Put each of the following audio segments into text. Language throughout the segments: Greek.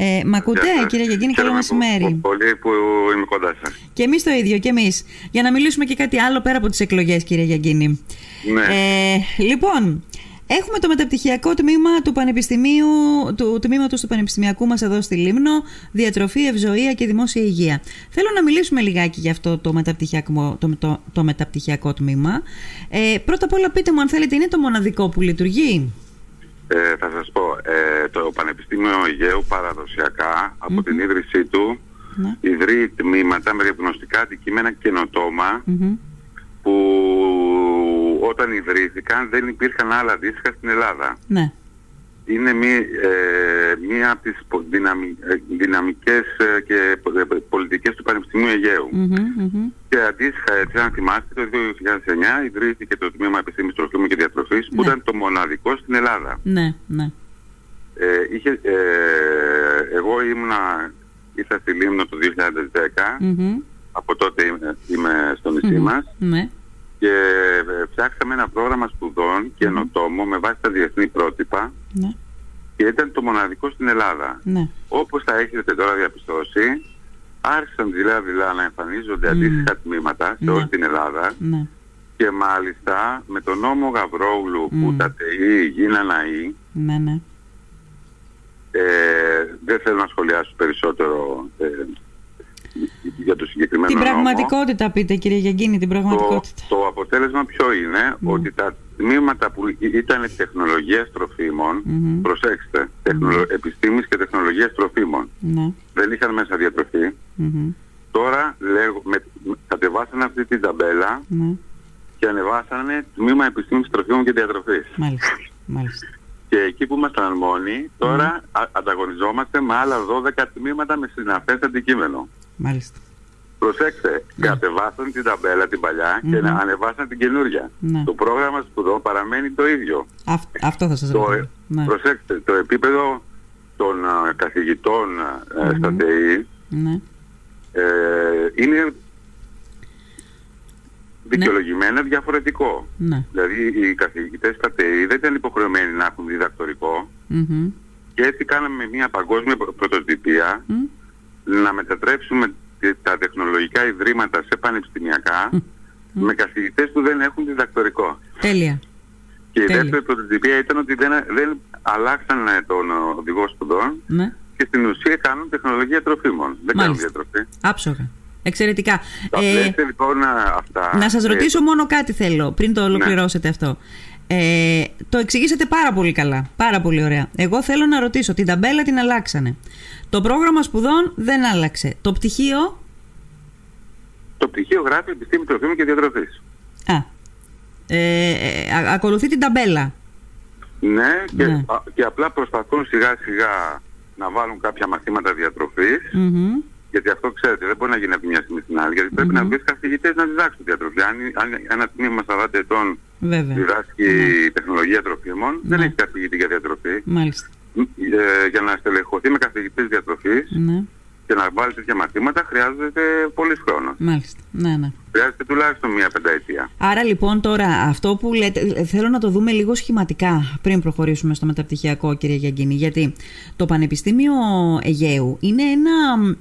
Ε, μ' ακούτε, Γεια σας. κύριε Γιαγκίνη, καλό Χαίρομαι μεσημέρι. που- Πολύ που είμαι κοντά σας. Και εμείς το ίδιο, και εμείς. Για να μιλήσουμε και κάτι άλλο πέρα από τις εκλογές, κύριε Γιαγκίνη. Ναι. Ε, λοιπόν, έχουμε το μεταπτυχιακό τμήμα του Πανεπιστημίου, του τμήματος του Πανεπιστημιακού μας εδώ στη Λίμνο, Διατροφή, Ευζοία και Δημόσια Υγεία. Θέλω να μιλήσουμε λιγάκι για αυτό το μεταπτυχιακό, το, το, το μεταπτυχιακό τμήμα. Ε, πρώτα απ' όλα πείτε μου αν θέλετε, είναι το μοναδικό που λειτουργεί; Ε, θα σας πω, ε, το Πανεπιστήμιο Αιγαίου παραδοσιακά από την ίδρυσή του Ναι. ιδρύει τμήματα με διαγνωστικά αντικείμενα καινοτόμα Μμμ. που όταν ιδρύθηκαν δεν υπήρχαν άλλα αντίστοιχα στην Ελλάδα. Ναι. Είναι μία, ε, μία από τις πο- δυναμι, ε, δυναμικές ε, και πο- ε, πολιτικές του Πανεπιστημίου Αιγαίου. Μμμ, μμμ. Και αντίστοιχα, έτσι, αν θυμάστε, το 2009 ιδρύθηκε το Τμήμα Επιστήμης Τροφίμων και Διατροφής, που Ναι. ήταν το μοναδικό στην Ελλάδα. Ναι, ναι. Ε, είχε, ε, εγώ ήμουνα, ήρθα στη Λίμνο το 2010, Μμμ. από τότε είμαι, είμαι στο νησί Μμμ. μας Ναι. Και ε, φτιάξαμε ένα πρόγραμμα σπουδών καινοτόμο με βάση τα διεθνή πρότυπα Ναι. και ήταν το μοναδικό στην Ελλάδα. Ναι. Όπως θα έχετε τώρα διαπιστώσει, άρχισαν δειλά-δειλά να εμφανίζονται Μμ. αντίστοιχα τμήματα σε Ναι. όλη την Ελλάδα Ναι. και μάλιστα με τον νόμο Γαβρόγλου που Μμ. τα ΤΕΗ γίνανε ΑΗ, Ναι, ναι. ε, δεν θέλω να σχολιάσω περισσότερο ε, για το συγκεκριμένο Την νόμο. πραγματικότητα πείτε κύριε Γιαγκίνη, την Το, πραγματικότητα. το αποτέλεσμα ποιο είναι, Ναι. ότι τα τμήματα που ήταν τεχνολογίας τροφίμων, Μμμ. προσέξτε, τεχνολο, επιστήμης και τεχνολογίας τροφίμων, Ναι. δεν είχαν μέσα διατροφή, Μμμ. τώρα λέγω, με, με- κατεβάσανε αυτή την ταμπέλα Ναι. και ανεβάσανε τμήμα επιστήμης τροφίμων και διατροφής. Μάλιστα. Μάλιστα. Και εκεί που ήμασταν μόνοι, τώρα α- ανταγωνιζόμαστε με άλλα 12 τμήματα με συναφές αντικείμενο. Μάλιστα. Προσέξτε, Ναι. κατεβάσαν την ταμπέλα την παλιά και Μμμ. να ανεβάσαν την καινούρια. Ναι. Το πρόγραμμα σπουδών παραμένει το ίδιο. Αυτ- αυτό θα σας Το, ρωτήσω. Ναι. Προσέξτε, το επίπεδο των α, καθηγητών α, στα Μμμ. ΤΕΗ Ναι. ε, είναι δικαιολογημένα διαφορετικό. Ναι. Δηλαδή οι καθηγητές στα ΤΕΗ δεν ήταν υποχρεωμένοι να έχουν διδακτορικό Μμμ. και έτσι κάναμε μια παγκόσμια πρω- πρωτοτυπία Μμ. Να μετατρέψουμε τε- τα τεχνολογικά ιδρύματα σε πανεπιστημιακά με καθηγητές που δεν έχουν διδακτορικό. Τέλεια. Και η Τέλεια. δεύτερη πρωτοτυπία ήταν ότι δεν, δεν αλλάξαν ε, τον ε, οδηγό σπουδών Ναι. και στην ουσία κάνουν τεχνολογία τροφίμων. Δεν κάνουν Μάλιστα. διατροφή. Άψογα. Εξαιρετικά. Τα Ε, πλαίσια λοιπόν α, αυτά. να σας ε, ρωτήσω μόνο κάτι θέλω πριν το ολοκληρώσετε αυτό. Ε, το εξηγήσατε πάρα πολύ καλά. Πάρα πολύ ωραία. Εγώ θέλω να ρωτήσω. Την ταμπέλα την αλλάξανε. Το πρόγραμμα σπουδών δεν άλλαξε. Το πτυχίο; Το πτυχίο γράφει επιστήμη τροφίμων και διατροφής. Α. Ε, ε, α- ακολουθεί την ταμπέλα. Ναι, και, Ναι. α, και απλά προσπαθούν σιγά σιγά να βάλουν κάποια μαθήματα διατροφής Μμμ. Γιατί αυτό ξέρετε δεν μπορεί να γίνει από τη μια στιγμή στην άλλη γιατί πρέπει Μμμ. να βρεις καθηγητές να διδάξουν διατροφή. Αν, αν ένα τμήμα 40 ετών Βέβαια. διδάσκει τεχνολογία τροφίμων δεν Ναι. έχεις καθηγητή για διατροφή. Μάλιστα. Ε, για να στελεχωθεί με καθηγητής διατροφής Ναι. και να βάλεις τέτοια μαθήματα χρειάζεται πολύς χρόνος. Μάλιστα. Ναι, ναι. Χρειάζεται τουλάχιστον μία πενταετία. Άρα λοιπόν τώρα αυτό που λέτε, ε, θέλω να το δούμε λίγο σχηματικά πριν προχωρήσουμε στο μεταπτυχιακό κύριε Γιαγκίνη, γιατί το Πανεπιστήμιο Αιγαίου είναι ένα μ,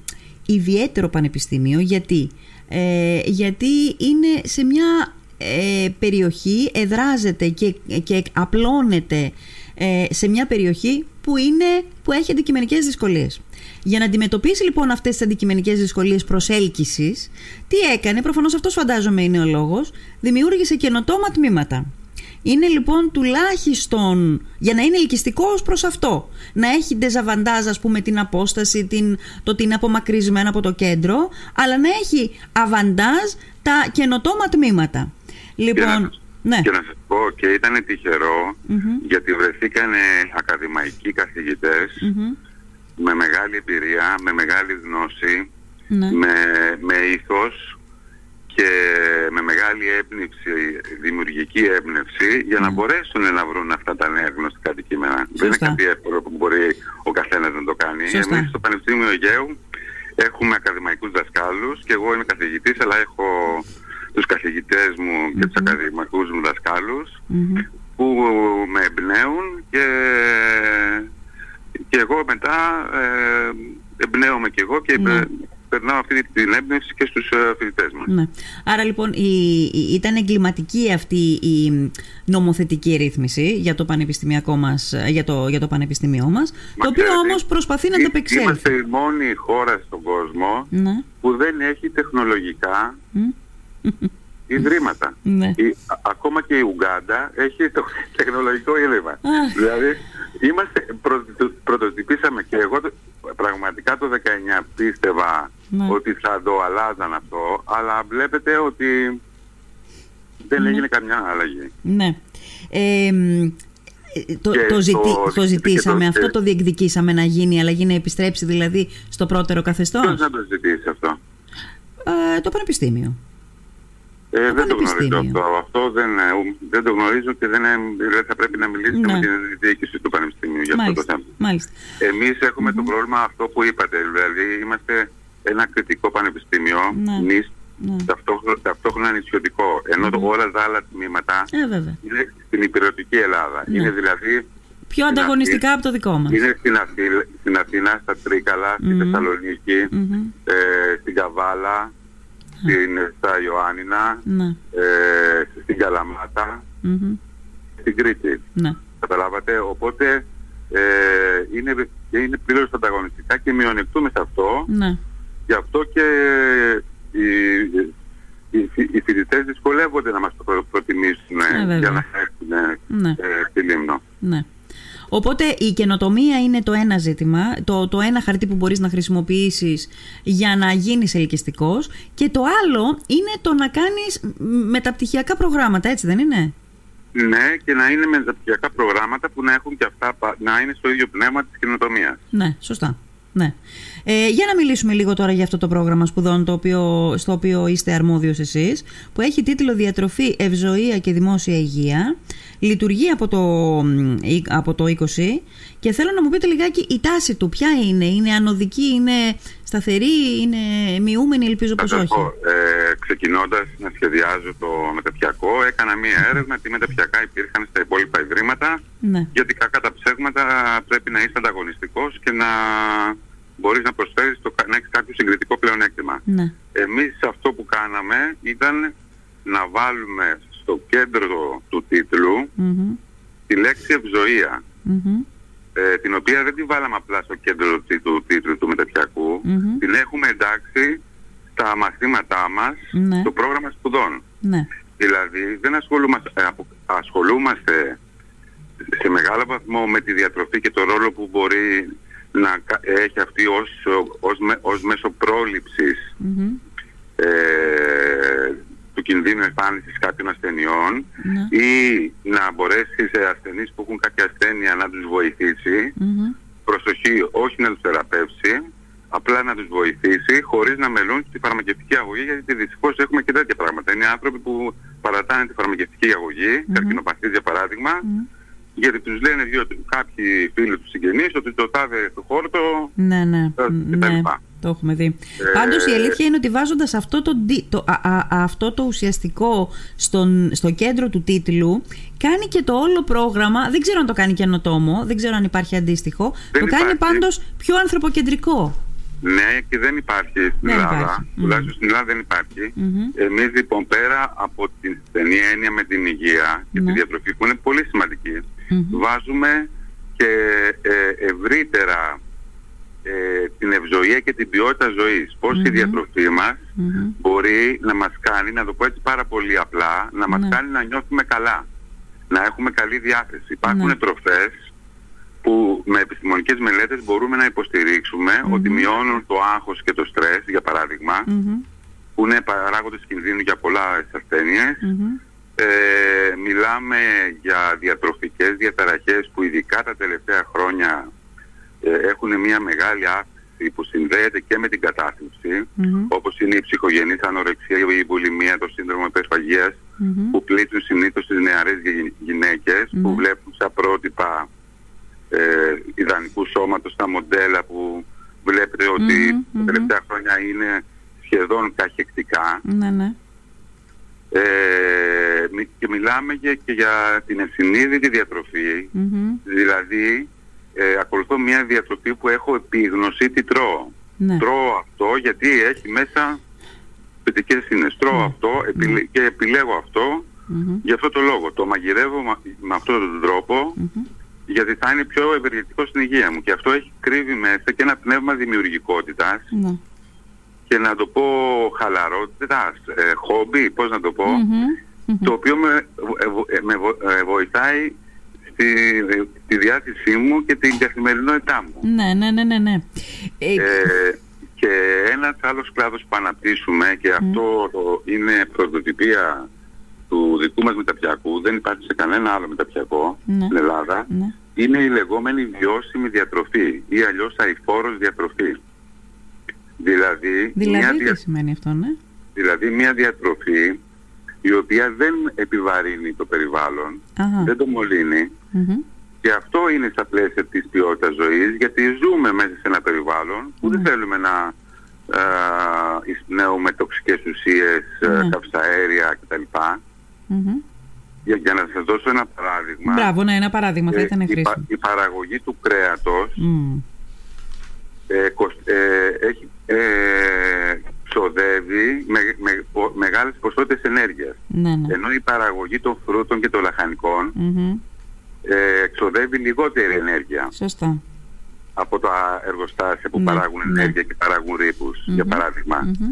ιδιαίτερο πανεπιστήμιο, γιατί, ε, γιατί είναι σε μια ε, περιοχή, εδράζεται και, και απλώνεται ε, σε μια περιοχή που, είναι, που έχει αντικειμενικές δυσκολίες. Για να αντιμετωπίσει λοιπόν αυτές τις αντικειμενικές δυσκολίες προσέλκυσης, τι έκανε, προφανώς αυτός φαντάζομαι είναι ο λόγος, δημιούργησε καινοτόμα τμήματα. Είναι λοιπόν τουλάχιστον για να είναι ελκυστικός ως προς αυτό. Να έχει ντεζαβαντάζ ας πούμε την απόσταση, την, το ότι είναι απομακρυσμένο από το κέντρο, αλλά να έχει αβαντάζ τα καινοτόμα τμήματα. Λοιπόν, ναι. Και να σας πω και ήταν τυχερό Μμμ. γιατί βρεθήκανε ακαδημαϊκοί καθηγητές Μμμ. με μεγάλη εμπειρία, με μεγάλη γνώση, Ναι. με, με ήθος και με μεγάλη έμπνευση, δημιουργική έμπνευση για να Ναι. μπορέσουν να βρουν αυτά τα νέα γνωστικά αντικείμενα. Δεν είναι Σωστά. κάτι εύκολο που μπορεί ο καθένας να το κάνει. Σωστά. Εμείς στο Πανεπιστήμιο Αιγαίου έχουμε ακαδημαϊκούς δασκάλους και εγώ είμαι καθηγητής αλλά έχω τους καθηγητές μου και τους ακαδημαϊκούς μου δασκάλους Μμμ. που με εμπνέουν και και εγώ μετά ε, εμπνέομαι και εγώ και Ναι. Περνάω αυτή την έμπνευση και στους ε, φοιτητές μας. Ναι. Άρα λοιπόν η, η- ήταν εγκληματική αυτή η νομοθετική ρύθμιση για το πανεπιστημιακό μας, για το, για το πανεπιστήμιό μας, Μα το οποίο ξέρετε, όμως προσπαθεί να Εί- ανταπεξέλθει. Είμαστε η μόνη χώρα στον κόσμο Ναι. που δεν έχει τεχνολογικά Μ. ιδρύματα. Ναι. Η- α- ακόμα και η Ουγγάντα έχει το τεχνολογικό ίδρυμα. Αχ. δηλαδή, είμαστε, προ, το- πρωτοτυπήσαμε και εγώ το- πραγματικά το 19 πίστευα Ναι. ότι θα το αλλάζαν αυτό, αλλά βλέπετε ότι δεν Ναι. έγινε καμιά αλλαγή. Ναι. Ε, μ, ε, το, Και το, ζητή- το- το ζητήσαμε, και το- αυτό το διεκδικήσαμε να γίνει, αλλαγή να επιστρέψει δηλαδή στο πρώτερο καθεστώς; Ποιος να το ζητήσει αυτό; Ε, το Πανεπιστήμιο. Ε, δεν το γνωρίζω πανεπιστήμιο. αυτό. Αυτό δεν, ε, δεν το γνωρίζω και δεν, ε, δηλαδή θα πρέπει να μιλήσετε Ναι. με την διοίκηση του Πανεπιστημίου για αυτό το Μάλιστα. θέμα. Μάλιστα. Εμείς έχουμε το πρόβλημα αυτό που είπατε, δηλαδή είμαστε ένα κριτικό πανεπιστήμιο, Ναι. νης, Ναι. ταυτόχρονα, ταυτόχρονα νησιωτικό, ενώ το όλα τα άλλα τμήματα Ε, βέβαια. είναι στην υπηρετική Ελλάδα. Ναι. Είναι δηλαδή Πιο ανταγωνιστικά από το δικό μας. είναι στην, Αθή- στην Αθήνα, στα Τρίκαλα, στη Μμμ. Θεσσαλονίκη, Μμμ. ε, στην Καβάλα, στην, στα Ιωάννινα, Ναι. ε, στην Καλαμάτα, Μμμ. στην Κρήτη. Ναι. Καταλάβατε, οπότε ε, είναι, είναι πλήρως ανταγωνιστικά και μειονεκτούμε σε αυτό. Ναι. Γι' αυτό και οι, οι, οι φοιτητές δυσκολεύονται να μας το προ- προτιμήσουν Ε, βέβαια. για να έρθουν Ναι. ε, στη Λίμνο. Ναι. Οπότε η καινοτομία είναι το ένα ζήτημα, το, το ένα χαρτί που μπορείς να χρησιμοποιήσεις για να γίνεις ελκυστικός και το άλλο είναι το να κάνεις μ, μεταπτυχιακά προγράμματα, έτσι δεν είναι; Ναι, και να είναι μεταπτυχιακά προγράμματα που να έχουν και αυτά, πα- να είναι στο ίδιο πνεύμα της καινοτομίας. Ναι, σωστά. Ναι. Ε, για να μιλήσουμε λίγο τώρα για αυτό το πρόγραμμα σπουδών το οποίο, στο οποίο είστε αρμόδιος εσείς που έχει τίτλο Διατροφή, Ευζοία και Δημόσια Υγεία λειτουργεί από το, μ, ε, από το 20 και θέλω να μου πείτε λιγάκι η τάση του. Ποια είναι, είναι ανωδική, είναι σταθερή, είναι μειούμενη, ελπίζω Θα πως σας όχι; πω, ε, ξεκινώντας να σχεδιάζω το μεταπτυχιακό, έκανα μία έρευνα τι μεταπτυχιακά υπήρχαν στα υπόλοιπα ιδρύματα. Ναι, γιατί κακά τα ψέγματα πρέπει να είσαι ανταγωνιστικός και να μπορείς να προσφέρεις το, να έχεις κάποιο συγκριτικό πλεονέκτημα. ναι, Εμείς αυτό που κάναμε ήταν να βάλουμε στο κέντρο του τίτλου Μμμ. τη λέξη ευζοία, Μμμ. ε, την οποία δεν τη βάλαμε απλά στο κέντρο του, του τίτλου του μεταπτυχιακού, Μμμ. την έχουμε εντάξει στα μαθήματά μας Ναι. στο πρόγραμμα σπουδών. ναι, Δηλαδή δεν ασχολούμαστε, ε, απο- ασχολούμαστε σε μεγάλο βαθμό με τη διατροφή και το ρόλο που μπορεί να κα- έχει αυτή ως, ως, με- ως μέσο πρόληψης Μμμ. ε, του κινδύνου εμφάνισης κάποιων ασθενειών ναι, ή να μπορέσει σε ασθενείς που έχουν κάποια ασθένεια να τους βοηθήσει Μμμ. προσοχή όχι να τους θεραπεύσει απλά να τους βοηθήσει χωρίς να μελούν στη φαρμακευτική αγωγή γιατί δυστυχώς έχουμε και τέτοια πράγματα. Είναι άνθρωποι που παρατάνε τη φαρμακευτική αγωγή, Μμμ. καρκινοπαθείς για παράδειγμα Μμμ. Γιατί τους λένε δύο, κάποιοι φίλοι τους συγγενείς ότι το τάδε του χόρτο Ναι, ναι, Ε, και τα ναι, λοιπά. το έχουμε δει. Ε, Πάντως η αλήθεια είναι ότι βάζοντας αυτό το, ντι- το, α- α- αυτό το ουσιαστικό στον, στο κέντρο του τίτλου κάνει και το όλο πρόγραμμα, δεν ξέρω αν το κάνει καινοτόμο, δεν ξέρω αν υπάρχει αντίστοιχο, Δεν το κάνει υπάρχει. πάντως πιο ανθρωποκεντρικό. Ναι, και δεν υπάρχει στην Δεν Ελλάδα. υπάρχει. Τουλάχιστον στην Ελλάδα δεν υπάρχει. Μμμ. Εμείς λοιπόν πέρα από την στενή έννοια με την υγεία και Ναι. τη διατροφή που είναι πολύ σημαντική, Μμμ. βάζουμε και ε, ευρύτερα ε, την ευζοία και την ποιότητα ζωής. Πώς η Μμμ. διατροφή μας Μμμ. μπορεί να μας κάνει, να το πω έτσι πάρα πολύ απλά, να μας Ναι. κάνει να νιώθουμε καλά. Να έχουμε καλή διάθεση. Υπάρχουν Ναι. τροφές που με επιστημονικές μελέτες μπορούμε να υποστηρίξουμε Μμμ. ότι μειώνουν το άγχος και το στρες, για παράδειγμα, Μμμ. που είναι παράγοντες κινδύνου για πολλά ασθένειες. Μμμ. Ε, μιλάμε για διατροφικές διαταραχές που ειδικά τα τελευταία χρόνια ε, έχουν μια μεγάλη αύξηση που συνδέεται και με την κατάθλιψη Μμμ. όπως είναι η ψυχογενής ανορεξία, η βουλημία, το σύνδρομο υπεσφαγίας Μμμ. που πλήττουν συνήθως τις νεαρές γυ- γυναίκες που Ναι. βλέπουν σαν πρότυπα ε, ιδανικού σώματος τα μοντέλα που βλέπετε ότι Μμμ, τα μμμ. τελευταία χρόνια είναι σχεδόν καχεκτικά Ναι, ναι. ε, μι- και μιλάμε και, και για την ενσυνείδητη διατροφή Μμμ. δηλαδή ε, ακολουθώ μια διατροφή που έχω επίγνωση τι τρώω. Ναι. Τρώω αυτό γιατί έχει μέσα θετικές είναι. Τρώω Ναι. αυτό επιλε- και επιλέγω αυτό Μμμ. για αυτό το λόγο. Το μαγειρεύω μα- με αυτόν τον τρόπο Μμμ. Γιατί θα είναι πιο ευεργετικό στην υγεία μου. Και αυτό έχει κρύβει μέσα και ένα πνεύμα δημιουργικότητας Ναι. και να το πω χαλαρότητας, ε, χόμπι, πώς να το πω, Μμμ. Μμμ. το οποίο με, ε, βο- ε, με βο- ε, βοηθάει στη, ε, τη διάθεσή μου και την καθημερινότητά μου. Ναι, ναι, ναι, ναι. ναι. Ε, Ε, και ένας άλλος κλάδος που αναπτύσσουμε και αυτό το είναι πρωτοτυπία του δικού μας μεταπιακού, δεν υπάρχει σε κανένα άλλο μεταπιακό Ναι. στην Ελλάδα, ναι. είναι η λεγόμενη βιώσιμη διατροφή ή αλλιώς αηφόρος διατροφή. Δηλαδή, μια, Δηλαδή, δια- τι σημαίνει αυτό, ναι; δηλαδή μια διατροφή η οποία δεν επιβαρύνει το περιβάλλον, Αχα. δεν το μολύνει Μμμ. και αυτό είναι στα πλαίσια της ποιότητας ζωής γιατί ζούμε μέσα σε ένα περιβάλλον που δεν Ναι. θέλουμε να ε, εισπνέουμε τοξικές ουσίες, ε, Ναι. καυσαέρια κτλ. Μμμ. Για, για να σας δώσω ένα παράδειγμα, Μπράβο, ναι, ένα παράδειγμα θα ε, ήταν η, πα- χρήσιμο. η παραγωγή του κρέατος Μμ. ε, κοσ- ε, έχει, ε, ξοδεύει με, με, πο- μεγάλες ποσότητες ενέργειας. Ναι, ναι. Ενώ η παραγωγή των φρούτων και των λαχανικών Μμμ. ε, ξοδεύει λιγότερη ενέργεια Σωστά. από τα εργοστάσια που Ναι, παράγουν ναι. ενέργεια και παράγουν ρήπους, για Μμμ. παράδειγμα. Μμμ.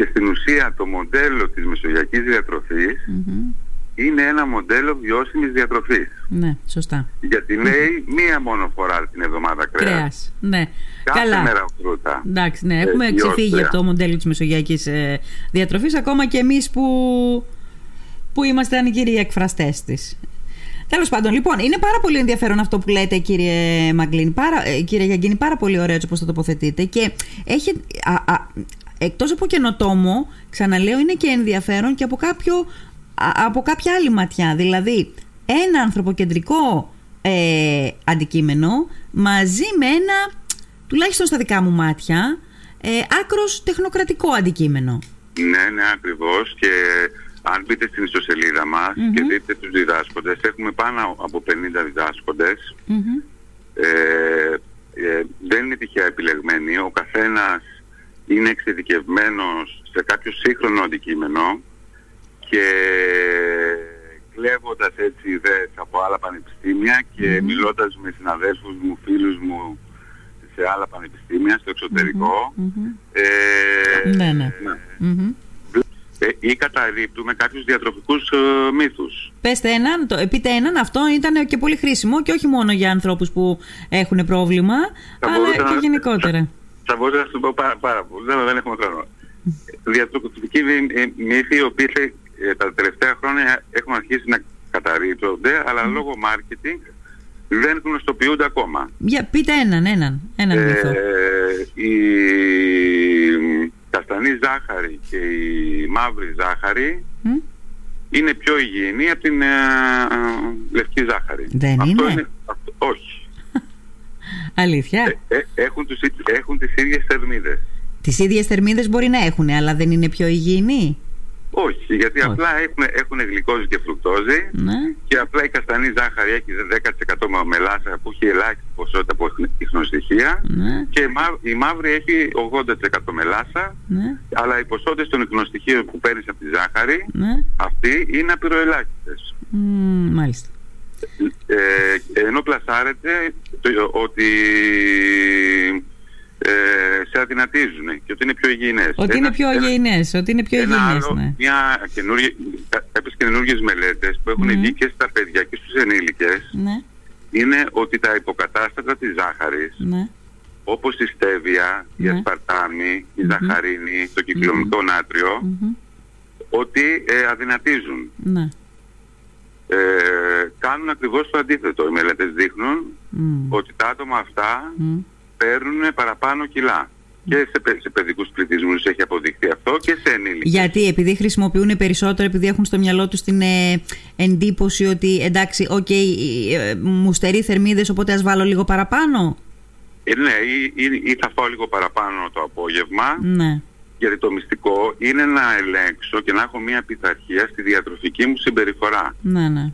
Και στην ουσία το μοντέλο της μεσογειακής διατροφής Μμμ. είναι ένα μοντέλο βιώσιμης διατροφής. Ναι, σωστά. Γιατί λέει μία μόνο φορά την εβδομάδα κρέας. Κρέας. Ναι. Κάθε Καλά. μέρα φρούτα. Εντάξει, ναι, Ε, έχουμε η ξεφύγει Όστρια. από το μοντέλο της μεσογειακής ε, διατροφής, ακόμα και εμείς που, που είμαστε ανικηροί εκφραστές της. Τέλος πάντων, λοιπόν, είναι πάρα πολύ ενδιαφέρον αυτό που λέτε, κύριε Μαγκλίνη, πάρα, ε, κύριε Γιαγκίνη, πάρα πολύ ωραίο έτσι όπως το τοποθετείτε και έχει, α, α, εκτός από καινοτόμο, ξαναλέω, είναι και ενδιαφέρον και από, κάποιο, α, από κάποια άλλη ματιά. Δηλαδή, ένα ανθρωποκεντρικό ε, αντικείμενο μαζί με ένα, τουλάχιστον στα δικά μου μάτια, ε, άκρος τεχνοκρατικό αντικείμενο. Ναι, ναι, ακριβώς. Και αν μπείτε στην ιστοσελίδα μας Μμμ. και δείτε τους διδάσκοντες, έχουμε πάνω από 50 διδάσκοντες. Μμμ. Ε, ε, δεν είναι τυχαία επιλεγμένοι. Ο καθένας είναι εξειδικευμένος σε κάποιο σύγχρονο αντικείμενο και κλέβοντας έτσι ιδέες από άλλα πανεπιστήμια και Μμμ. μιλώντας με συναδέλφους μου, φίλους μου σε άλλα πανεπιστήμια στο εξωτερικό Μμμ. ε, Ναι, ναι. Μμμ. ε, ή καταρρύπτουμε κάποιους διατροφικούς ε, μύθους. Πέστε έναν, το, πείτε έναν, αυτό ήταν και πολύ χρήσιμο και όχι μόνο για ανθρώπους που έχουν πρόβλημα, Θα αλλά μπορούσα και να- γενικότερα. Θα μπορούσα να σου πω πάρα, πάρα πολύ, δεν, δεν έχουμε χρόνο. Διατροφικοί μύθοι οι οποίοι ε, τα τελευταία χρόνια έχουν αρχίσει να καταρρύπτονται, αλλά λόγω marketing δεν γνωστοποιούνται ακόμα. Για, πείτε έναν, έναν, έναν μύθο. Ε, η καστανή ζάχαρη και η μαύρη ζάχαρη Μ; είναι πιο υγιεινή από την ε, ε, λευκή ζάχαρη. Δεν Αυτό είναι; αυτό, όχι. Αλήθεια; Ε, ε, έχουν, τους, έχουν τις ίδιες θερμίδες. Τις ίδιες θερμίδες μπορεί να έχουν, αλλά δεν είναι πιο υγιεινή; Όχι, γιατί Όχι. απλά έχουν, έχουν γλυκόζη και φρουκτόζη Ναι. και απλά η καστανή ζάχαρη έχει 10% με- μελάσα που έχει ελάχιστη ποσότητα από ιχνοστοιχεία Ναι. και η μαύ- η μαύρη έχει 80% μελάσα Ναι. αλλά οι ποσότητες των ιχνοστοιχείων που παίρνεις από τη ζάχαρη Ναι. αυτή είναι απειροελάχιστες. Μ, μάλιστα. Ε, ενώ πλασάρεται το- ότι ε, σε αδυνατίζουν και ότι είναι πιο υγιεινές. Ότι είναι Ένα- πιο ένα- υγιεινές, ότι είναι πιο ένα υγιεινές, άλλο, ναι. μια καινούργια, κάποιες καινούργιες μελέτες που έχουν Μμμ. βγει και στα παιδιά και στους ενήλικες Ναι, είναι ότι τα υποκατάστατα της ζάχαρης ναι. όπως η στέβια, η Ναι. ασπαρτάμι, η Μμμ. ζαχαρίνη, το κυκλομικό νάτριο Μμμ. ότι ε, αδυνατίζουν. Ναι. Ε, κάνουν ακριβώς το αντίθετο. Οι μελέτες δείχνουν Μ, ότι τα άτομα αυτά μ. παίρνουν παραπάνω κιλά. Και σε, παι- σε παιδικούς πληθυσμούς έχει αποδειχθεί αυτό και σε ενήλικες. Γιατί, επειδή χρησιμοποιούν περισσότερο, επειδή έχουν στο μυαλό τους την ε, εντύπωση ότι εντάξει, οκ, ε, μου στερεί θερμίδες, οπότε ας βάλω λίγο παραπάνω; Ε, ναι, ή, ή, ή θα φάω λίγο παραπάνω το απόγευμα, Ναι. γιατί το μυστικό είναι να ελέγξω και να έχω μια πειθαρχία στη διατροφική μου συμπεριφορά. Ναι, ναι.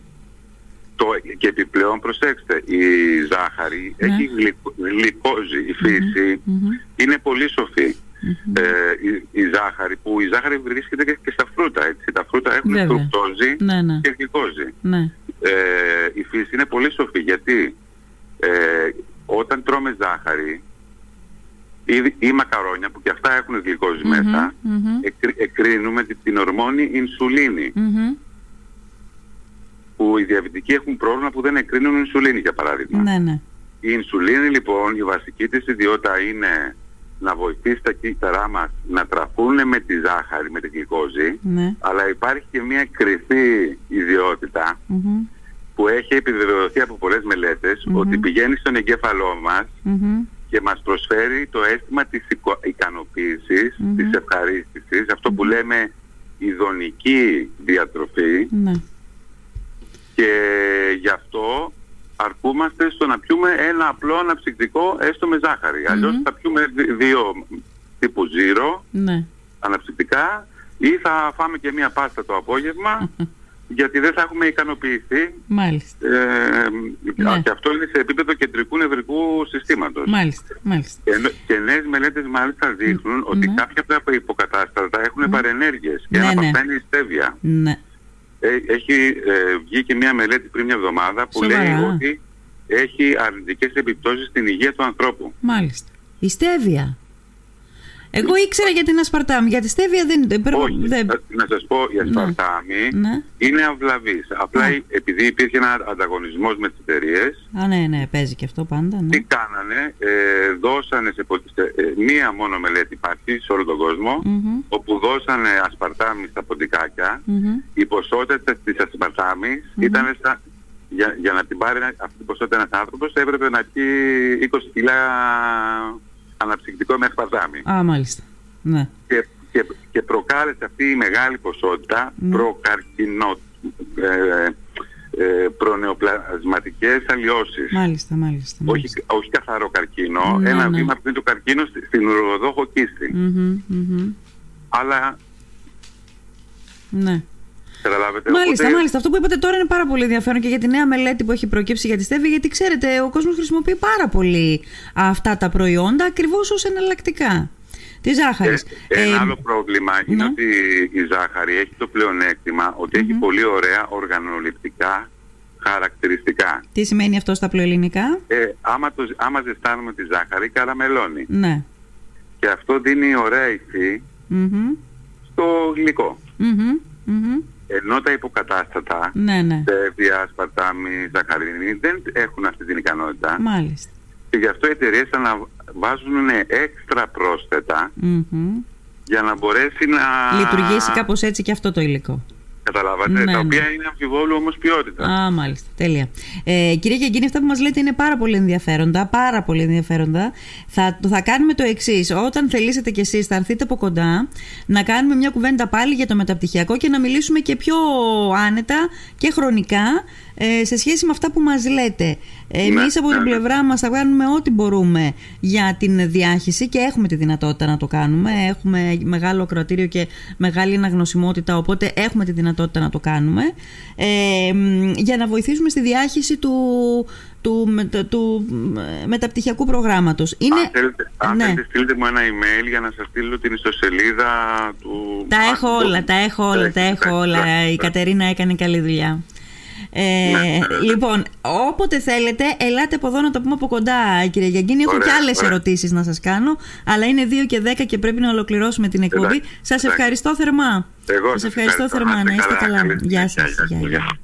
Το, και επιπλέον προσέξτε, η ζάχαρη Ναι. έχει γλυκο- γλυκόζη, η φυση είναι πολύ σοφή. Ε, η, η ζάχαρη που η ζάχαρη βρίσκεται και, και στα φρούτα έτσι. Τα φρούτα έχουν Βέβαια. φρουκτόζη Ναι, ναι. και γλυκόζη. Ναι. Ε, η φύση είναι πολύ σοφή γιατί ε, όταν τρώμε ζάχαρη ή, ή μακαρόνια που και αυτά έχουν γλυκόζη μέσα μμμ. εκρι- εκρίνουμε την, την ορμόνη ινσουλίνη Μμμ. Που οι διαβητικοί έχουν πρόβλημα που δεν εκρίνουν ινσουλίνη για παράδειγμα. Ναι, ναι. Η ινσουλίνη λοιπόν η βασική της ιδιότητα είναι να βοηθήσει τα κύτταρά μας να τραφούν με τη ζάχαρη, με την γλυκόζη Ναι. αλλά υπάρχει και μια κρυφή ιδιότητα Μμμ. που έχει επιβεβαιωθεί από πολλές μελέτες ότι πηγαίνει στον εγκέφαλό μας Μμμ. και μας προσφέρει το αίσθημα της οικο- ικανοποίησης, Μμμ. της ευχαρίστησης, αυτό που λέμε ειδονική διατροφή Ναι. Και γι' αυτό αρκούμαστε στο να πιούμε ένα απλό αναψυκτικό έστω με ζάχαρη. Αλλιώς θα πιούμε δι- δύο τύπου ζύρο Ναι. αναψυκτικά ή θα φάμε και μία πάστα το απόγευμα γιατί δεν θα έχουμε ικανοποιηθεί Μάλιστα. ε, Ναι. και αυτό είναι σε επίπεδο κεντρικού νευρικού συστήματος. Μάλιστα. Μάλιστα. Και, νο- και νέες μελέτες μάλιστα δείχνουν ότι ναι. κάποια από τα υποκατάστατα έχουν παρενέργειες και Ναι, ένα από ναι. αυτά είναι η στέβια. Ναι. Ε, έχει ε, βγει και μια μελέτη πριν μια εβδομάδα που Σοβαρά. λέει ότι έχει αρνητικές επιπτώσεις στην υγεία του ανθρώπου. Μάλιστα. Η στέβια. Εγώ ήξερα για την ασπαρτάμ. Για τη στέβια δεν. δεν- Όχι, δεν- θα- να σας πω, η ασπαρτάμι Ναι. είναι αυλαβής. Απλά Α. επειδή υπήρχε ένα ανταγωνισμός με τις εταιρείες, Α, ναι, ναι, παίζει και αυτό πάντα. Ναι. τι κάνανε, ε, δώσανε σε, πο- σε- ε, μία μόνο μελέτη υπάρχει σε όλο τον κόσμο, Μμμ. όπου δώσανε ασπαρτάμι στα ποντικάκια, Μμμ. η ποσότητα της ασπαρτάμις ήταν στα, για, για να την πάρει ένα- αυτή την ποσότητα ένας άνθρωπος έπρεπε να πιει 20 κιλά αναψυκτικό με ασπαρτάμι. Α, μάλιστα. Ναι. Και, και, και προκάλεσε αυτή η μεγάλη ποσότητα Ναι. προκαρκινό, ε, ε, προνεοπλασματικές αλλοιώσεις. Μάλιστα, μάλιστα. Όχι, μάλιστα. όχι καθαρό καρκίνο, Ναι, ένα ναι. βήμα πριν το καρκίνο στη- στην ουροδόχο κίστη. Μμμ, μμμ. Αλλά Ναι. Καταλάβετε. Μάλιστα, οπότε- μάλιστα. Αυτό που είπατε τώρα είναι πάρα πολύ ενδιαφέρον και για τη νέα μελέτη που έχει προκύψει για τη στέβη, γιατί ξέρετε, ο κόσμος χρησιμοποιεί πάρα πολύ αυτά τα προϊόντα ακριβώς ως εναλλακτικά. Τη ζάχαρης. Ε, ένα άλλο πρόβλημα είναι ναι. ότι η ζάχαρη έχει το πλεονέκτημα ότι έχει πολύ ωραία οργανοληπτικά χαρακτηριστικά. τι σημαίνει αυτό στα πλοελληνικά. Ε, άμα, το, άμα ζεστάνουμε τη ζάχαρη καραμελώνει Ναι. και αυτό δίνει ωραία υφή Μμμ. στο γλυκό. Μμμ. Μμμ. Ενώ τα υποκατάστατα, Ναι, ναι. στέβια, σπαρτάμι, ζαχαρίνη δεν έχουν αυτή την ικανότητα Μάλιστα. και γι' αυτό οι εταιρείες αναβάζουν έξτρα πρόσθετα Μμμ. για να μπορέσει να Λειτουργήσει κάπως έτσι και αυτό το υλικό. Καταλάβατε, Ναι, τα ναι. οποία είναι αμφιβόλου όμως ποιότητα. Α, μάλιστα. Τέλεια. Ε, κυρία Γιαγκίνη, αυτά που μας λέτε είναι πάρα πολύ ενδιαφέροντα. Πάρα πολύ ενδιαφέροντα. Θα, θα κάνουμε το εξής. Όταν θελήσετε κι εσείς, θα έρθετε από κοντά να κάνουμε μια κουβέντα πάλι για το μεταπτυχιακό και να μιλήσουμε και πιο άνετα και χρονικά ε, σε σχέση με αυτά που μας λέτε. Εμείς Ναι, από την ναι, ναι. πλευρά μας θα κάνουμε ό,τι μπορούμε για την διάχυση και έχουμε τη δυνατότητα να το κάνουμε. Έχουμε μεγάλο ακροατήριο και μεγάλη αναγνωσιμότητα, οπότε έχουμε τη δυνατότητα να το κάνουμε ε, μ, για να βοηθήσουμε στη διάχυση του, του, μετα- του ε, μεταπτυχιακού προγράμματος. Είναι... Αν θέλετε, αν ναι. θέλετε στείλτε μου ένα email για να σας στείλω την ιστοσελίδα του... Τα έχω Α, όλα, τα έχω όλα, τα έχετε, έχω όλα. εντάξει, Η εντάξει. Κατερίνα έκανε καλή δουλειά. Ε, Ναι, ναι, ναι. Λοιπόν, όποτε θέλετε, ελάτε από εδώ να το πούμε από κοντά, κύριε Γιαγκίνη. Έχω Ωραία, και άλλες ωραία. ερωτήσεις να σας κάνω, αλλά είναι 2 και 10 και πρέπει να ολοκληρώσουμε την εκπομπή. Εντάξει, Σας εντάξει. ευχαριστώ θερμά. Εγώ Σας σας ευχαριστώ ευχαριστώ. θερμά. Να Να είστε είστε καλά. καλά. Καλή Γεια συνέχεια. σας. Γεια.